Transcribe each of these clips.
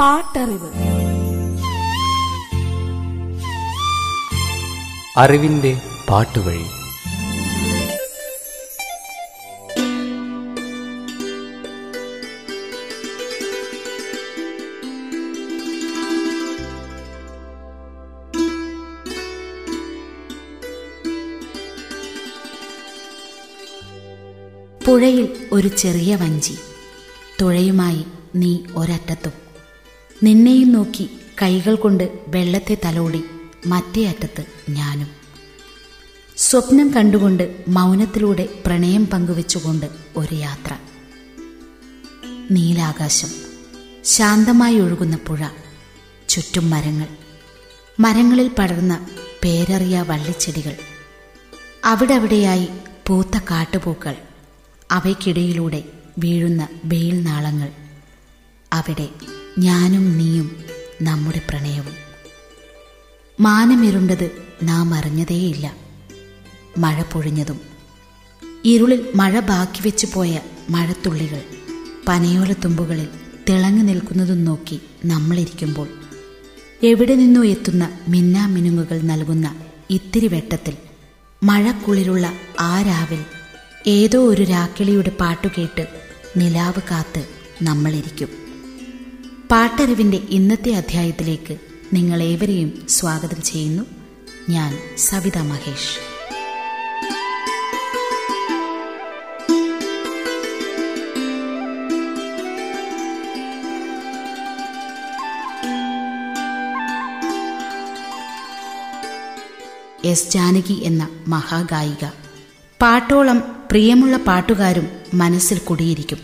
പാട്ടറിവ്. അറിവിന്റെ പാട്ടുവഴി. പുഴയിൽ ഒരു ചെറിയ വഞ്ചി. തുഴയുമായി നീ ഒരറ്റത്തും. നിന്നെയും നോക്കി കൈകൾ കൊണ്ട് വെള്ളത്തെ തലോടി മറ്റേ അറ്റത്ത് ഞാനും. സ്വപ്നം കണ്ടുകൊണ്ട് മൗനത്തിലൂടെ പ്രണയം പങ്കുവെച്ചുകൊണ്ട് ഒരു യാത്ര. നീലാകാശം ശാന്തമായി ഒഴുകുന്ന പുഴ ചുറ്റും മരങ്ങൾ. മരങ്ങളിൽ പടർന്ന പേരറിയ വള്ളിച്ചെടികൾ. അവിടെവിടെയായി പൂത്ത കാട്ടുപൂക്കൾ. അവയ്ക്കിടയിലൂടെ വീഴുന്ന വെയിൽ നാളങ്ങൾ. അവിടെ ഞാനും നീയും നമ്മുടെ പ്രണയവും. മാനമിരുണ്ടത് നാം അറിഞ്ഞതേയില്ല. മഴ പൊഴിഞ്ഞതും ഇരുളിൽ മഴ ബാക്കി വെച്ചു പോയ മഴത്തുള്ളികൾ പനയോലത്തുമ്പുകളിൽ തിളങ്ങി നിൽക്കുന്നതും നോക്കി നമ്മളിരിക്കുമ്പോൾ എവിടെ നിന്നോ എത്തുന്ന മിന്നാമിനുങ്ങുകൾ നൽകുന്ന ഇത്തിരി വെട്ടത്തിൽ മഴക്കുളിരുള്ള ആ രാവിൽ ഏതോ ഒരു രാക്കിളിയുടെ പാട്ടുകേട്ട് നിലാവ് കാത്ത് നമ്മളിരിക്കും. പാട്ടറിവിന്റെ ഇന്നത്തെ അധ്യായത്തിലേക്ക് നിങ്ങളേവരെയും സ്വാഗതം ചെയ്യുന്നു. ഞാൻ സവിത മഹേഷ്. എസ് ജാനകി എന്ന മഹാഗായിക. പാട്ടോളം പ്രിയമുള്ള പാട്ടുകാരും മനസ്സിൽ കുടിയിരിക്കും.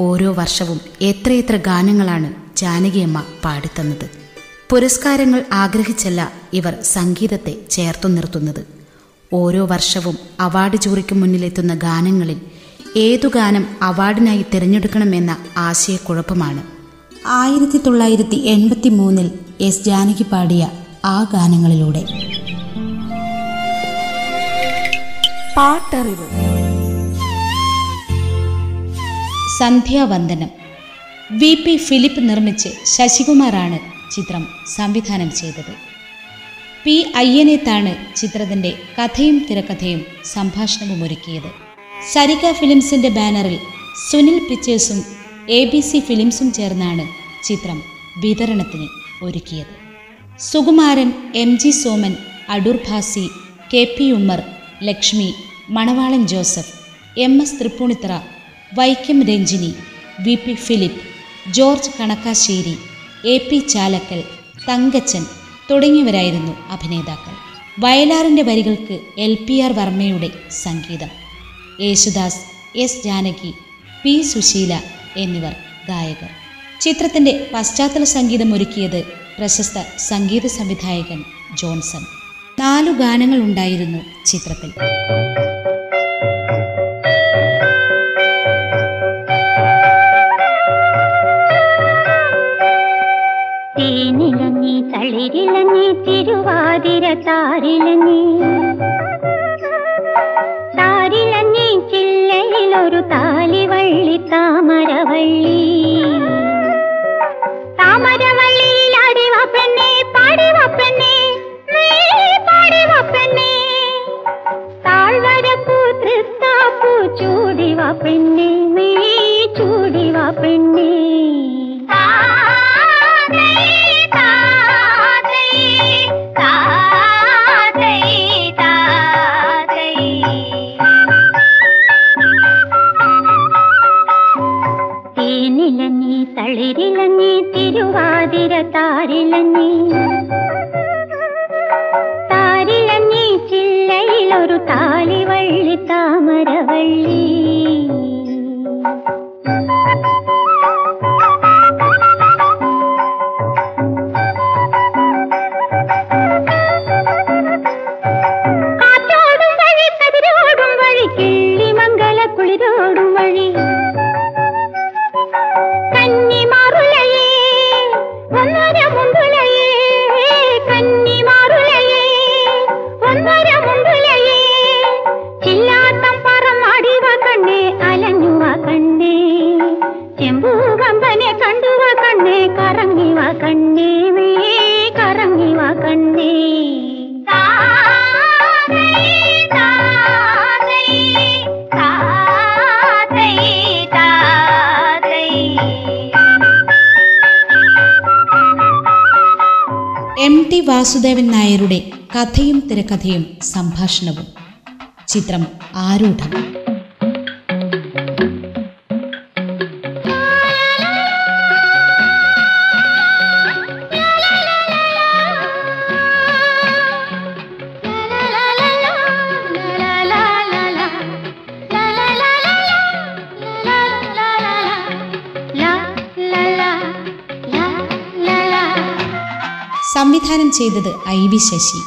ഓരോ വർഷവും എത്രയെത്ര ഗാനങ്ങളാണ് ജാനകിയമ്മ പാടിത്തന്നത്. പുരസ്കാരങ്ങൾ ആഗ്രഹിച്ചല്ല ഇവർ സംഗീതത്തെ ചേർത്തു നിർത്തുന്നത്. ഓരോ വർഷവും അവാർഡ് ജൂറിക്ക് മുന്നിലെത്തുന്ന ഗാനങ്ങളിൽ ഏതു ഗാനം അവാർഡിനായി തിരഞ്ഞെടുക്കണമെന്ന ആശയക്കുഴപ്പമാണ്. ആയിരത്തി തൊള്ളായിരത്തി എൺപത്തി മൂന്നിൽ എസ് ജാനകി പാടിയ ആ ഗാനങ്ങളിലൂടെ. പാട്ടറിവ്. സന്ധ്യാവന്ദനം. വി പി ഫിലിപ്പ് നിർമ്മിച്ച് ശശികുമാറാണ് ചിത്രം സംവിധാനം ചെയ്തത്. പി അയ്യനേത്താണ് ചിത്രത്തിന്റെ കഥയും തിരക്കഥയും സംഭാഷണവും ഒരുക്കിയത് സരിക ഫിലിംസിന്റെ ബാനറിൽ സുനിൽ പിക്ചേഴ്സും എ ബി സി ഫിലിംസും ചേർന്നാണ് ചിത്രം വിതരണത്തിന് ഒരുക്കിയത്. Sukumaran M G Soman Adoor Bhasi K P Ummer Lakshmi Manavalan Joseph M S Tripunithura Vaikom Ranjini V P Philip George Kanakassery A P Chalakkal Thankachan തുടങ്ങിയവരായിരുന്നു അഭിനേതാക്കൾ. വയലാറിന്റെ വരികൾക്ക് എൽ പി ആർ വർമ്മയുടെ സംഗീതം. യേശുദാസ് എസ് ജാനകി പി സുശീല എന്നിവർ ഗായകർ. ചിത്രത്തിന്റെ പശ്ചാത്തല സംഗീതം ഒരുക്കിയത് പ്രശസ്ത സംഗീത സംവിധായകൻ ജോൺസൺ. നാലു ഗാനങ്ങൾ ഉണ്ടായിരുന്നു ചിത്രത്തിൽ. തളിരിലങ്ങി തിരുവാതിര താരിലങ്ങി താരിലങ്ങി ചില്ലയിലൊരു താലിവള്ളി താമരവള്ളി. താമരവള്ളിയിൽ അടിവ പെണ്ണെ പാടിവ പെണ്ണെ പാടിവ പെണ്ണെ. താഴ്വരപ്പൂ തൃത്താപ്പൂ ചൂടിവ പെണ്ണെ ചൂടിവ പെണ്ണെ. തേനിലങ്ങി തളിരിലഞ്ഞി തിരുവാതിര താരിലഞ്ഞി താരിലഞ്ഞി ചില്ലയിലൊരു താലിവള്ളി താമരവള്ളി. വാസുദേവൻ നായരുടെ കഥയും തിരക്കഥയും സംഭാഷണവും. ചിത്രം ആരൂഢം. സംവിധാനം ചെയ്തത് ഐ വി ശശി.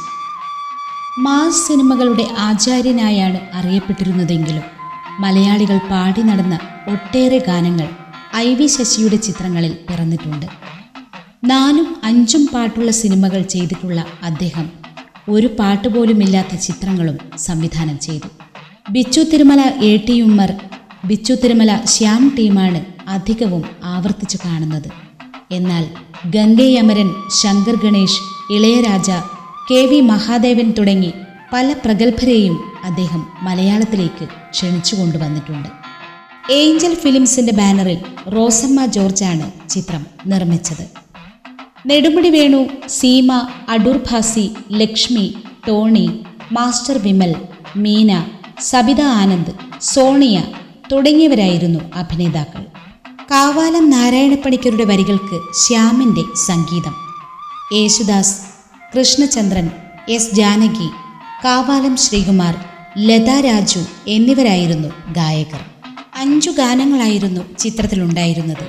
മാസ് സിനിമകളുടെ ആചാര്യനായാണ് അറിയപ്പെട്ടിരുന്നതെങ്കിലും മലയാളികൾ പാടി നടന്ന ഒട്ടേറെ ഗാനങ്ങൾ ഐ വി ശശിയുടെ ചിത്രങ്ങളിൽ പിറന്നിട്ടുണ്ട്. നാലും അഞ്ചും പാട്ടുള്ള സിനിമകൾ ചെയ്തിട്ടുള്ള അദ്ദേഹം ഒരു പാട്ട് പോലുമില്ലാത്ത ചിത്രങ്ങളും സംവിധാനം ചെയ്തു. ബിച്ചു തിരുമല എ ടി ഉമ്മർ ബിച്ചു തിരുമല ശ്യാം ടീമാണ് അധികവും ആവർത്തിച്ചു കാണുന്നത്. എന്നാൽ ഗംഗയമരൻ ശങ്കർ ഗണേഷ് ഇളയരാജ കെ വി മഹാദേവൻ തുടങ്ങി പല പ്രഗത്ഭരെയും അദ്ദേഹം മലയാളത്തിലേക്ക് ക്ഷണിച്ചു കൊണ്ടുവന്നിട്ടുണ്ട്. ഏഞ്ചൽ ഫിലിംസിന്റെ ബാനറിൽ റോസമ്മ ജോർജാണ് ചിത്രം നിർമ്മിച്ചത്. നെടുമുടി വേണു സീമ അടൂർ ഭാസി ലക്ഷ്മി ടോണി മാസ്റ്റർ വിമൽ മീന സബിത ആനന്ദ് സോണിയ തുടങ്ങിയവരായിരുന്നു അഭിനേതാക്കൾ. കാവാലം നാരായണപ്പണിക്കരുടെ വരികൾക്ക് ശ്യാമിന്റെ സംഗീതം. യേശുദാസ് കൃഷ്ണചന്ദ്രൻ എസ് ജാനകി കാവാലം ശ്രീകുമാർ ലതാ രാജു എന്നിവരായിരുന്നു ഗായകർ. അഞ്ചു ഗാനങ്ങളായിരുന്നു ചിത്രത്തിലുണ്ടായിരുന്നത്.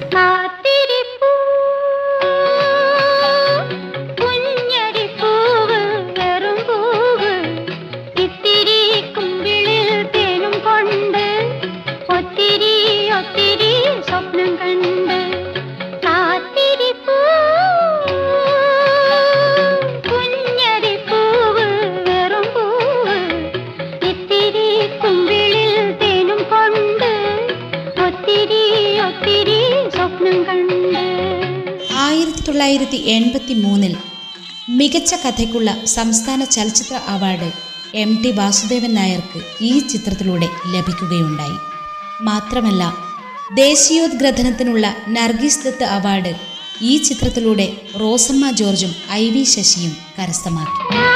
തൊള്ളായിരത്തി എൺപത്തി മൂന്നിൽ മികച്ച കഥയ്ക്കുള്ള സംസ്ഥാന ചലച്ചിത്ര അവാർഡ് എം ടി വാസുദേവൻ നായർക്ക് ഈ ചിത്രത്തിലൂടെ ലഭിക്കുകയുണ്ടായി. മാത്രമല്ല ദേശീയോദ്ഗ്രഥനത്തിനുള്ള നർഗീസ് ദത്ത് അവാർഡ് ഈ ചിത്രത്തിലൂടെ റോസമ്മ ജോർജും ഐ വി ശശിയും കരസ്ഥമാക്കി.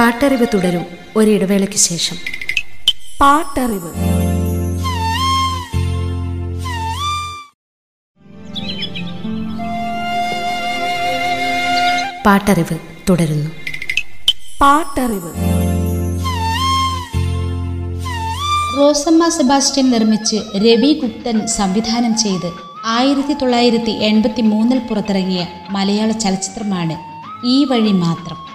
പാട്ടറിവ് തുടരും ഒരിടവേളയ്ക്ക് ശേഷം. പാട്ടറിവ്. പാട്ടറിവ് തുടരുന്നു. പാട്ടറിവ്. റോസമ്മ സെബാസ്റ്റ്യൻ നിർമ്മിച്ച് രവി ഗുപ്തൻ സംവിധാനം ചെയ്ത് ആയിരത്തി തൊള്ളായിരത്തി എൺപത്തി മൂന്നിൽ പുറത്തിറങ്ങിയ മലയാള ചലച്ചിത്രമാണ് ഈ വഴി മാത്രം.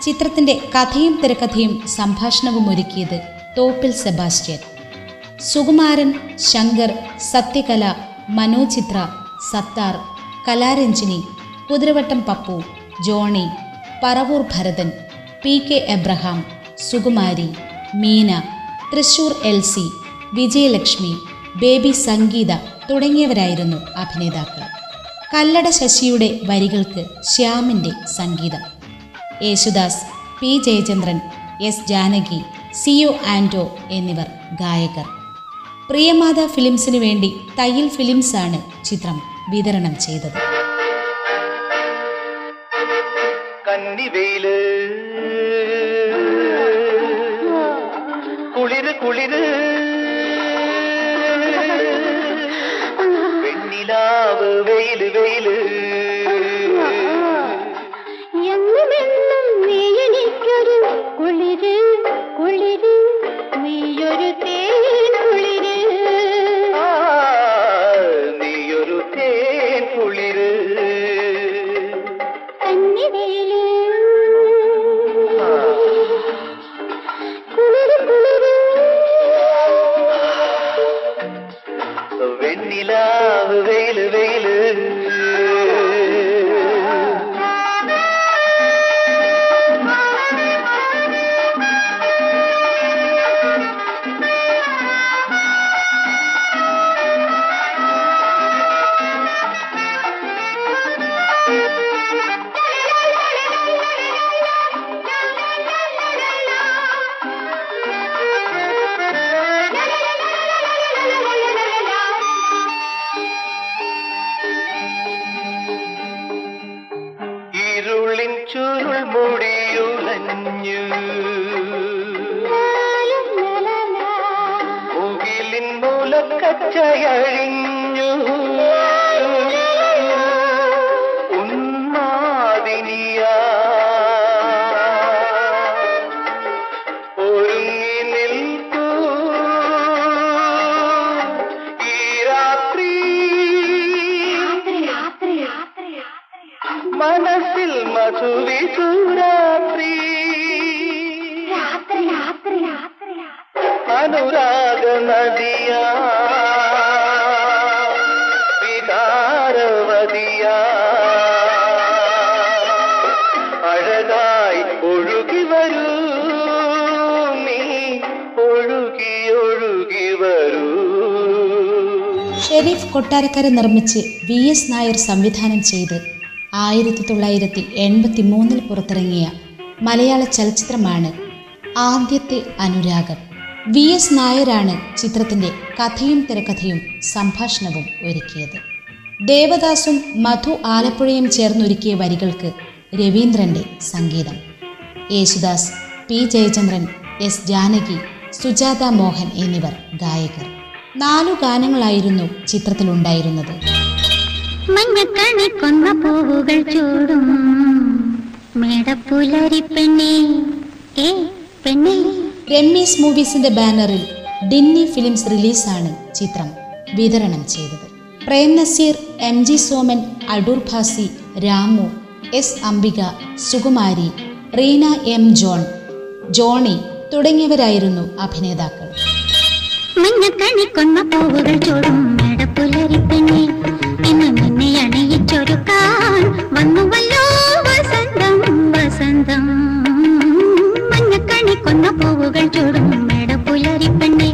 ചിത്രത്തിന്റെ കഥയും തിരക്കഥയും സംഭാഷണവും ഒരുക്കിയത് Thoppil Sebastian. Sukumaran Shankar Sathyakala Manochithra Sathaar Kalaranjini Kuthiravattam Pappu Johnny Paravoor Bharathan P K Abraham Sukumari Meena Thrissur L C Vijayalakshmi baby Sangeetha തുടങ്ങിയവരായിരുന്നു അഭിനേതാക്കൾ. കല്ലട ശശിയുടെ വരികൾക്ക് ശ്യാമിന്റെ സംഗീതം. Yesudas P Jayachandran S Janaki C U Anto എന്നിവർ ഗായകർ. പ്രിയമാത ഫിലിംസിനു വേണ്ടി തയ്യൽ ആണ് ചിത്രം വിതരണം ചെയ്തത്. കന്നിവെയിൽ കുളിര് കുളിര് ചുരുൾ മുടിയുലഞ്ഞു മുകിലിൻ മൂലക്കച്ചയഴിഞ്ഞു. അനുരാഗ നദിയ വികാരവതിയ. അഴകായി ഒഴുകി വരൂ. നീ ഒഴുകി ഒഴുകി വരൂ. ഷെരീഫ് കൊട്ടാരക്കര നിർമ്മിച്ച് വി എസ് നായർ സംവിധാനം ചെയ്ത് ആയിരത്തി തൊള്ളായിരത്തി എൺപത്തി മൂന്നിൽ പുറത്തിറങ്ങിയ മലയാള ചലച്ചിത്രമാണ് ആദ്യത്തെ അനുരാഗം. വി എസ് നായരാണ് ചിത്രത്തിന്റെ കഥയും തിരക്കഥയും സംഭാഷണവും ഒരുക്കിയത്. ദേവദാസും മധു ആലപ്പുഴയും ചേർന്നൊരുക്കിയ വരികൾക്ക് രവീന്ദ്രന്റെ സംഗീതം. യേശുദാസ് പി ജയചന്ദ്രൻ എസ് ജാനകി സുജാത മോഹൻ എന്നിവർ ഗായകർ. നാലു ഗാനങ്ങളായിരുന്നു ചിത്രത്തിലുണ്ടായിരുന്നത്. ചൂടും. ഏ പെണ്ണേ. രമ്മീസ് മൂവീസിന്റെ ബാനറിൽ ഡിന്നി ഫിലിംസ് റിലീസാണ് ചിത്രം വിതരണം ചെയ്തത്. Prem Nazir M G Soman Adoor Bhasi Ramu S Ambika Sukumari Reena M John Johnny തുടങ്ങിയവരായിരുന്നു അഭിനേതാക്കൾ. മഞ്ഞക്കണി കൊന്ന പൂവുകൾ വസന്തം വസന്തം. കൊന്ന പൂവുകൾ ചൂടും മേടപ്പുലരി പെണ്ണേ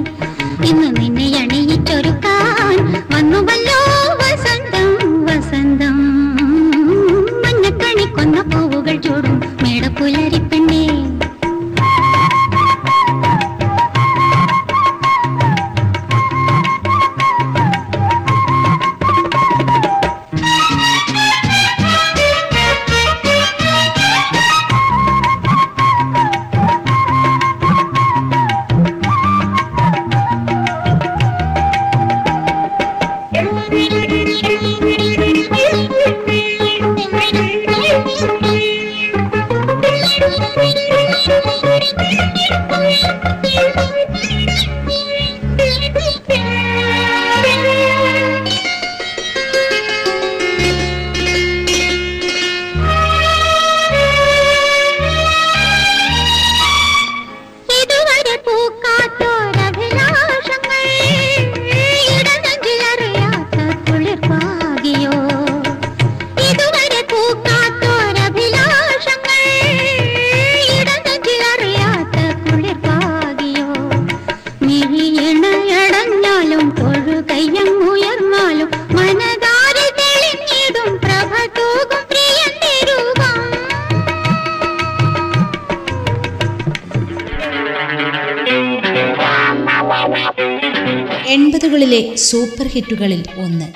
എൺപതുകളിലെ സൂപ്പർ ഹിറ്റുകളിൽ ഒന്ന്.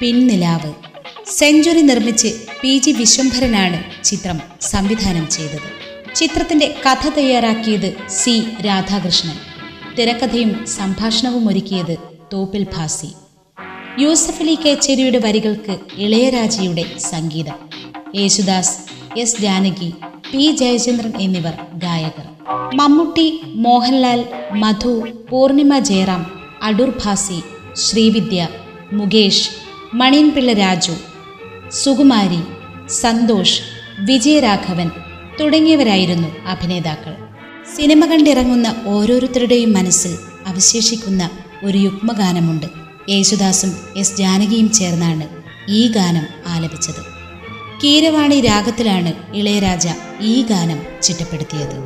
പിൻനിലാവ്. സെഞ്ചുറി നിർമ്മിച്ച് പി ജി വിശ്വംഭരനാണ് ചിത്രം സംവിധാനം ചെയ്തത്. ചിത്രത്തിന്റെ കഥ തയ്യാറാക്കിയത് സി രാധാകൃഷ്ണൻ. തിരക്കഥയും സംഭാഷണവും ഒരുക്കിയത് തോപ്പിൽ ഭാസി. യൂസഫ് അലി കേച്ചേരിയുടെ വരികൾക്ക് ഇളയരാജയുടെ സംഗീതം. യേശുദാസ് എസ് ജാനകി പി ജയചന്ദ്രൻ എന്നിവർ ഗായകർ. മമ്മൂട്ടി മോഹൻലാൽ മധു പൂർണിമ ജയറാം അടൂർ ഭാസി ശ്രീവിദ്യ മുകേഷ് മണിയൻപിള്ള രാജു സുകുമാരി സന്തോഷ് വിജയരാഘവൻ തുടങ്ങിയവരായിരുന്നു അഭിനേതാക്കൾ. സിനിമ കണ്ടിറങ്ങുന്ന ഓരോരുത്തരുടെയും മനസ്സിൽ അവശേഷിക്കുന്ന ഒരു യുഗ്മഗാനമുണ്ട്. യേശുദാസും എസ് ജാനകിയും ചേർന്നാണ് ഈ ഗാനം ആലപിച്ചത്. കീരവാണി രാഗത്തിലാണ് ഇളയരാജ ഈ ഗാനം ചിട്ടപ്പെടുത്തിയത്.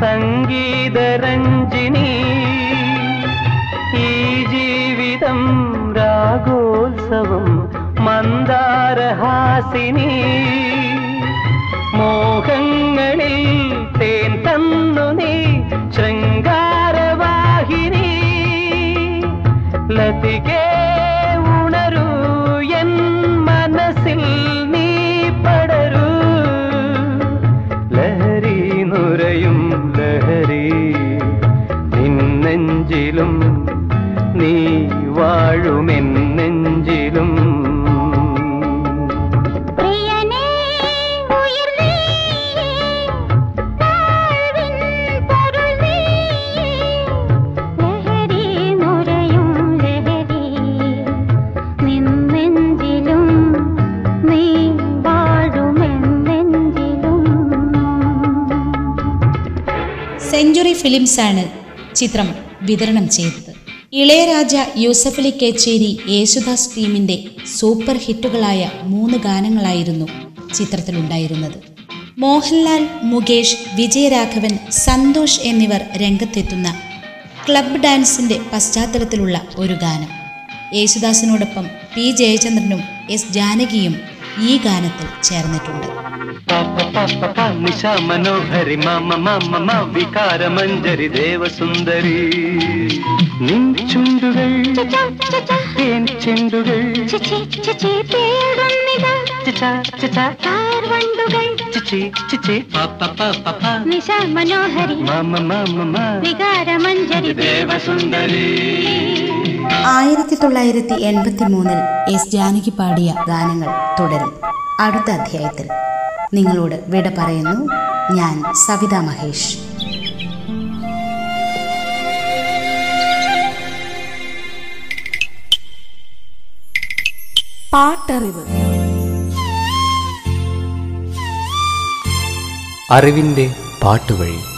സംഗീതരഞ്ജിനി. ഈ ജീവിതം രാഗോത്സവം മന്ദാരഹാസിനി. മോഹങ്ങളിൽ തേൻ തന്നു നീ ശൃംഗാരവാഹിനി. ലതികേ ഫിലിംസാണ് ചിത്രം വിതരണം ചെയ്തത്. ഇളയരാജ യൂസഫലി കേച്ചേരി യേശുദാസ് ടീമിന്റെ സൂപ്പർ ഹിറ്റുകളായ മൂന്ന് ഗാനങ്ങളായിരുന്നു ചിത്രത്തിലുണ്ടായിരുന്നത്. മോഹൻലാൽ മുകേഷ് വിജയരാഘവൻ സന്തോഷ് എന്നിവർ രംഗത്തെത്തുന്ന ക്ലബ് ഡാൻസിന്റെ പശ്ചാത്തലത്തിലുള്ള ഒരു ഗാനം. യേശുദാസിനോടൊപ്പം പി ജയചന്ദ്രനും എസ് ജാനകിയും ഈ ഗാനത്തിൽ ചേർന്നിട്ടുണ്ട്. നിശ മനോഹരി മമ മമ മാ വികാര മഞ്ജരി ദേവസുന്ദരി. നിൻ ചുണ്ടുകൾ തേൻ ചെണ്ടുകൾ. നിശ മനോഹരി മാമ മാമ മാ. വികാരമഞ്ജരി ദേവസുന്ദരി. ആയിരത്തി തൊള്ളായിരത്തി എൺപത്തി മൂന്നിൽ എസ് ജാനകി പാടിയ ഗാനങ്ങൾ തുടരും. അടുത്ത അധ്യായത്തിൽ നിങ്ങളോട് വിട പറയുന്നു ഞാൻ സവിത മഹേഷ്. പാട്ടറിവ്. അറിവിന്റെ പാട്ടുവഴി.